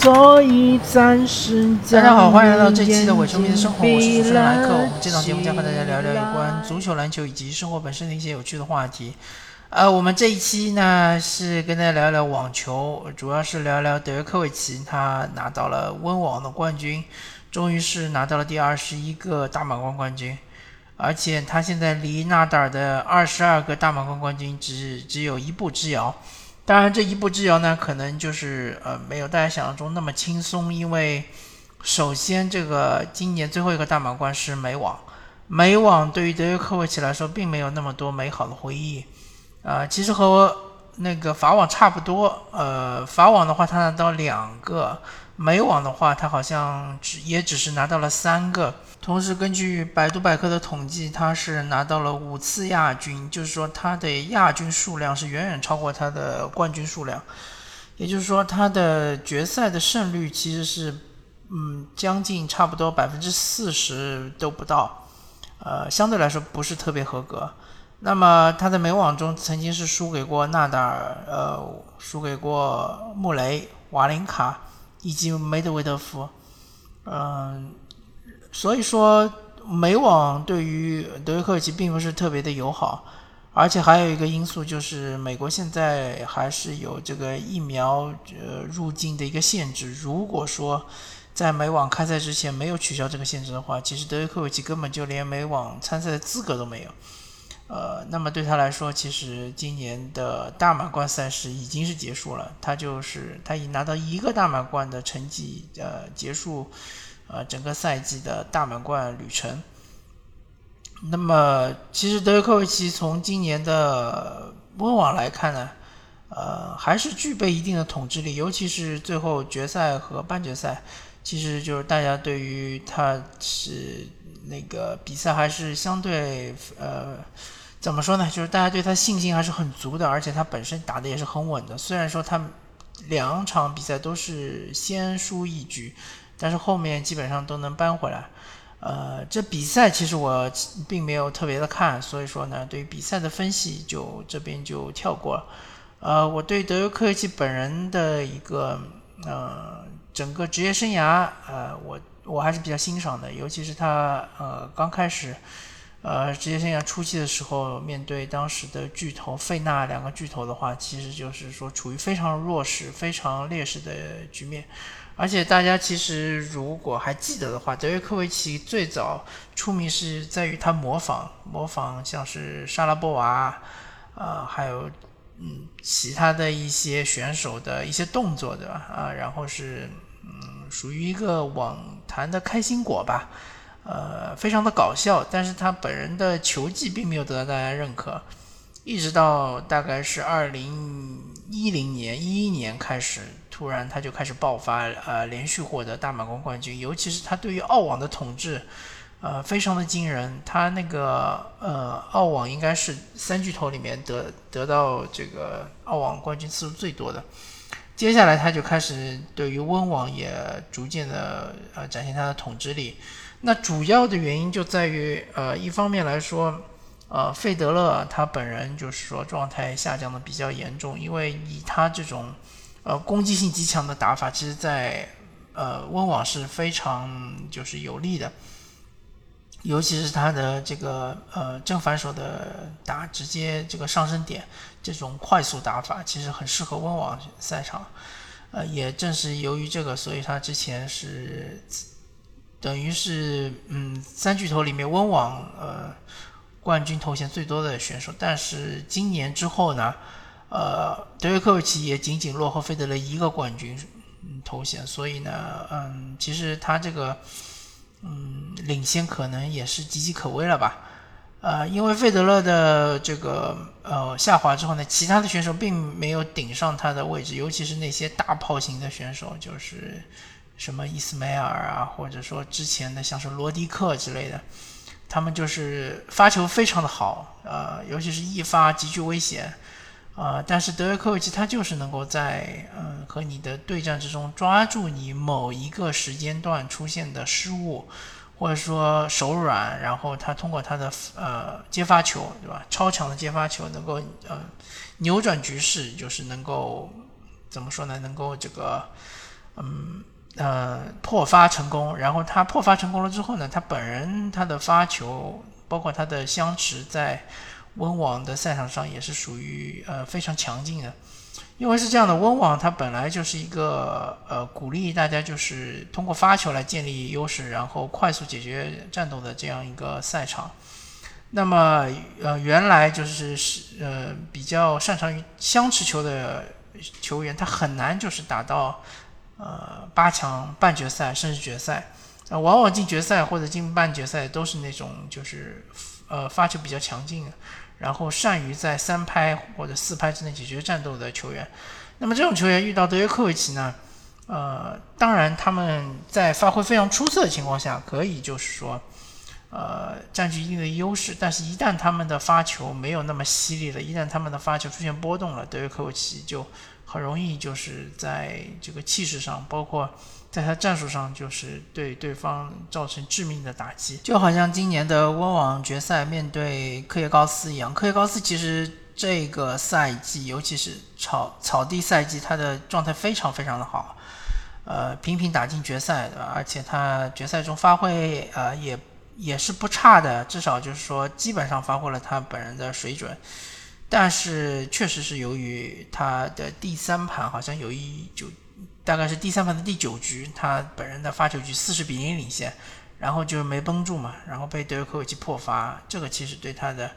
所以暂时大家好，欢迎来到这期的伪球迷的生活，我是主持人莱克。我们这档节目将和大家聊聊有关足球、篮球以及生活本身的一些有趣的话题。呃，我们这一期呢是跟大家聊聊网球，主要是聊聊德约科维奇，他拿到了温网的冠军，终于是拿到了第二十一个大满贯冠军，而且他现在离纳达尔的二十二个大满贯冠军只只有一步之遥。当然，这一步之遥呢，可能就是呃没有大家想象中那么轻松，因为首先这个今年最后一个大满贯是美网，美网对于德约科维奇来说并没有那么多美好的回忆，啊，其实和那个法网差不多，呃，法网的话他拿到两个，美网的话他好像只也只是拿到了三个。同时，根据百度百科的统计，他是拿到了五次亚军，就是说他的亚军数量是远远超过他的冠军数量。也就是说，他的决赛的胜率其实是，嗯，将近差不多百分之四十都不到，呃，相对来说不是特别合格。那么他在美网中曾经是输给过纳达尔，呃，输给过穆雷、瓦林卡以及梅德韦德夫，嗯。所以说，美网对于德约科维奇并不是特别的友好，而且还有一个因素就是，美国现在还是有这个疫苗呃入境的一个限制。如果说在美网开赛之前没有取消这个限制的话，其实德约科维奇根本就连美网参赛的资格都没有。呃，那么对他来说，其实今年的大满贯赛事已经是结束了，他就是他已拿到一个大满贯的成绩，呃，结束。呃，整个赛季的大满贯旅程。那么，其实德约科维奇从今年的温网来看呢，呃，还是具备一定的统治力，尤其是最后决赛和半决赛，其实就是大家对于他是那个比赛还是相对呃，怎么说呢？就是大家对他信心还是很足的，而且他本身打的也是很稳的。虽然说他两场比赛都是先输一局。但是后面基本上都能扳回来，呃，这比赛其实我并没有特别的看，所以说呢，对于比赛的分析就这边就跳过了。呃，我对德约科维奇本人的一个呃整个职业生涯，呃，我我还是比较欣赏的，尤其是他呃刚开始呃职业生涯初期的时候，面对当时的巨头费纳两个巨头的话，其实就是说处于非常弱势、非常劣势的局面。而且大家其实如果还记得的话，德约科维奇最早出名是在于他模仿模仿像是莎拉波娃，呃，还有嗯其他的一些选手的一些动作，对吧？啊，然后是嗯属于一个网坛的开心果吧，呃，非常的搞笑，但是他本人的球技并没有得到大家认可，一直到大概是二零一零年一一年开始。突然他就开始爆发，呃，连续获得大满贯冠军，尤其是他对于澳网的统治，呃，非常的惊人。他那个呃，澳网应该是三巨头里面得得到这个澳网冠军次数最多的。接下来他就开始对于温网也逐渐的呃展现他的统治力。那主要的原因就在于，呃，一方面来说，呃，费德勒他本人就是说状态下降的比较严重，因为以他这种。呃，攻击性极强的打法，其实，在呃温网是非常就是有利的，尤其是他的这个呃正反手的打直接这个上升点这种快速打法，其实很适合温网赛场。呃，也正是由于这个，所以他之前是等于是嗯三巨头里面温网呃冠军头衔最多的选手。但是今年之后呢？呃，德约科维奇也仅仅落后费德勒一个冠军头衔，所以呢，嗯，其实他这个嗯领先可能也是岌岌可危了吧？呃，因为费德勒的这个呃下滑之后呢，其他的选手并没有顶上他的位置，尤其是那些大炮型的选手，就是什么伊斯梅尔啊，或者说之前的像是罗迪克之类的，他们就是发球非常的好，呃，尤其是一发极具危险。啊，但是德约科维奇他就是能够在嗯和你的对战之中抓住你某一个时间段出现的失误，或者说手软，然后他通过他的呃接发球，对吧？超强的接发球能够呃扭转局势，就是能够怎么说呢？能够这个嗯呃破发成功。然后他破发成功了之后呢，他本人他的发球，包括他的相持，在温网的赛场上也是属于呃非常强劲的。因为是这样的，温网它本来就是一个呃鼓励大家就是通过发球来建立优势，然后快速解决战斗的这样一个赛场。那么呃原来就是是呃比较擅长于相持球的球员，他很难就是打到呃八强、半决赛甚至决赛。呃，往往进决赛或者进半决赛都是那种就是呃发球比较强劲的。然后善于在三拍或者四拍之内解决战斗的球员，那么这种球员遇到德约科维奇呢？呃，当然他们在发挥非常出色的情况下，可以就是说，呃，占据一定的优势。但是，一旦他们的发球没有那么犀利了，一旦他们的发球出现波动了，德约科维奇就很容易就是在这个气势上，包括。在他战术上，就是对对方造成致命的打击，就好像今年的温网决赛面对科耶高斯一样。科耶高斯其实这个赛季，尤其是草草地赛季，他的状态非常非常的好，呃，频频打进决赛，对吧？而且他决赛中发挥，呃，也也是不差的，至少就是说基本上发挥了他本人的水准。但是确实是由于他的第三盘好像有一就。大概是第三盘的第九局，他本人的发球局四十比零领先，然后就是没绷住嘛，然后被德约科维奇破发，这个其实对他的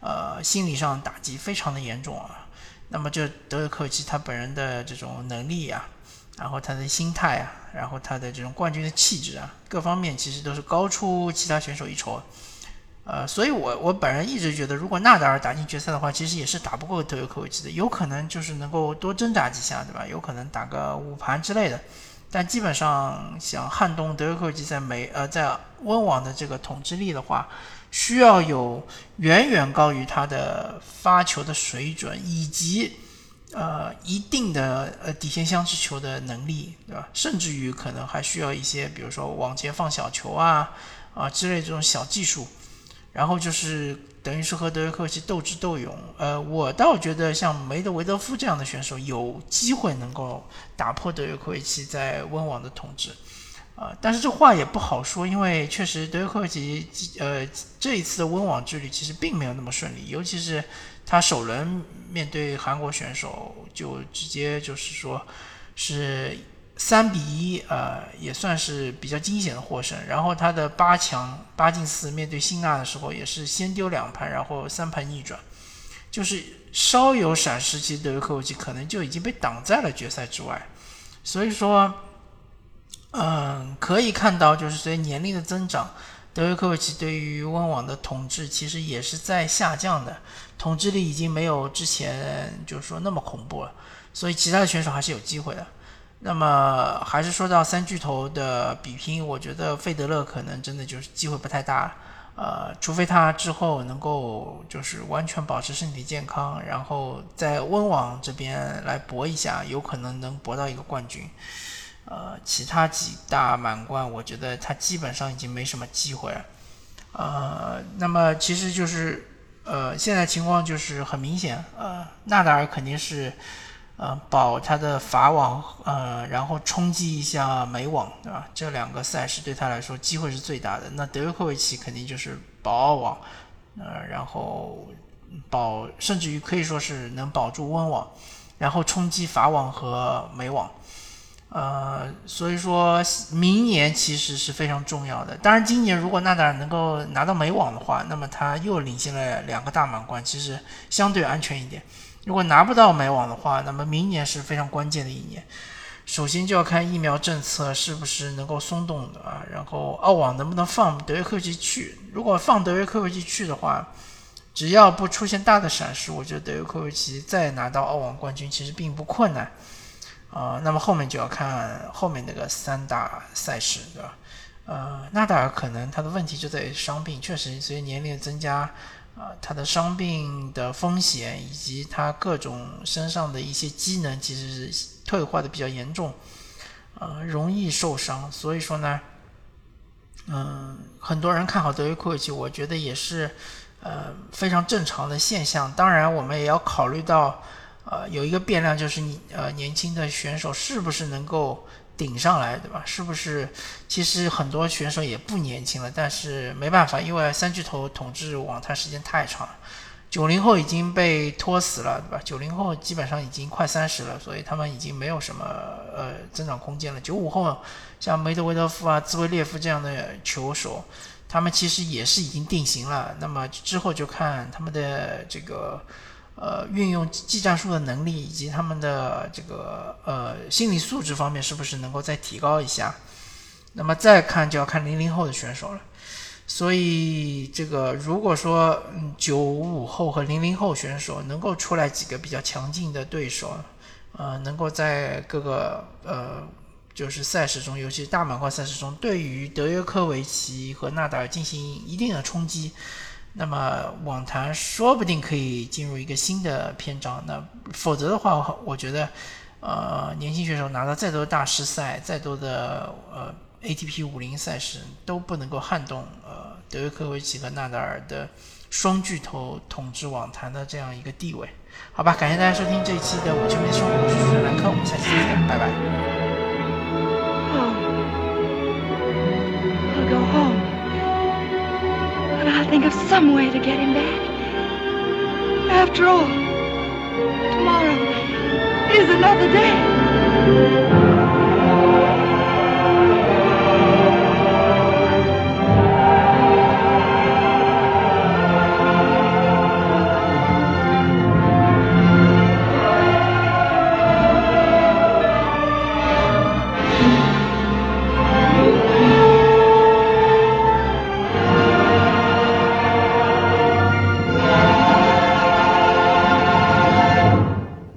呃心理上打击非常的严重啊。那么这德约科维奇他本人的这种能力啊，然后他的心态啊，然后他的这种冠军的气质啊，各方面其实都是高出其他选手一筹。呃，所以我我本人一直觉得，如果纳达尔打进决赛的话，其实也是打不过德约科维奇的，有可能就是能够多挣扎几下，对吧？有可能打个五盘之类的。但基本上想撼动德约科维奇在美呃在温网的这个统治力的话，需要有远远高于他的发球的水准，以及呃一定的呃底线相持球的能力，对吧？甚至于可能还需要一些，比如说往前放小球啊啊之类这种小技术。然后就是等于是和德约科维奇斗智斗勇，呃，我倒觉得像梅德韦德夫这样的选手有机会能够打破德约科维奇在温网的统治，啊，但是这话也不好说，因为确实德约科维奇呃这一次的温网之旅其实并没有那么顺利，尤其是他首轮面对韩国选手就直接就是说是。三比一，呃，也算是比较惊险的获胜。然后他的八强八进四面对辛纳的时候，也是先丢两盘，然后三盘逆转，就是稍有闪失，其实德约科维奇可能就已经被挡在了决赛之外。所以说，嗯，可以看到，就是随年龄的增长，德约科维奇对于温网的统治其实也是在下降的，统治力已经没有之前就是说那么恐怖了。所以其他的选手还是有机会的。那么还是说到三巨头的比拼，我觉得费德勒可能真的就是机会不太大，呃，除非他之后能够就是完全保持身体健康，然后在温网这边来搏一下，有可能能搏到一个冠军。呃，其他几大满贯，我觉得他基本上已经没什么机会了。呃，那么其实就是呃，现在情况就是很明显，呃，纳达尔肯定是。呃，保他的法网，呃，然后冲击一下美网，对吧？这两个赛事对他来说机会是最大的。那德约科维奇肯定就是保澳网，呃，然后保，甚至于可以说是能保住温网，然后冲击法网和美网。呃，所以说明年其实是非常重要的。当然，今年如果纳达尔能够拿到美网的话，那么他又领先了两个大满贯，其实相对安全一点。如果拿不到美网的话，那么明年是非常关键的一年。首先就要看疫苗政策是不是能够松动的啊，然后澳网能不能放德约科维奇去？如果放德约科维奇去的话，只要不出现大的闪失，我觉得德约科维奇再拿到澳网冠军其实并不困难啊。那么后面就要看后面那个三大赛事，对吧？呃，纳达尔可能他的问题就在于伤病，确实随着年龄的增加。啊，他的伤病的风险以及他各种身上的一些机能，其实是退化的比较严重，呃，容易受伤。所以说呢，嗯，很多人看好德约科维奇，我觉得也是呃非常正常的现象。当然，我们也要考虑到，呃，有一个变量就是你呃年轻的选手是不是能够顶上来，对吧？是不是？其实很多选手也不年轻了，但是没办法，因为三巨头统治网坛时间太长了，九零后已经被拖死了，对吧？九零后基本上已经快三十了，所以他们已经没有什么呃增长空间了。九五后像梅德韦德夫啊、兹维列夫这样的球手，他们其实也是已经定型了。那么之后就看他们的这个。呃，运用技战术的能力以及他们的这个呃心理素质方面，是不是能够再提高一下？那么再看就要看零零后的选手了。所以这个如果说嗯九五后和零零后选手能够出来几个比较强劲的对手，呃，能够在各个呃就是赛事中，尤其是大满贯赛事中，对于德约科维奇和纳达尔进行一定的冲击。那么网坛说不定可以进入一个新的篇章，那否则的话，我觉得，呃，年轻选手拿到再多大师赛，再多的呃 ATP 五零赛事，都不能够撼动呃德约科维奇和纳达尔的双巨头统治网坛的这样一个地位。好吧，感谢大家收听这一期的我球迷生活，我是兰科，我们下期再见，拜拜。Think of some way to get him back. After all, tomorrow is another day.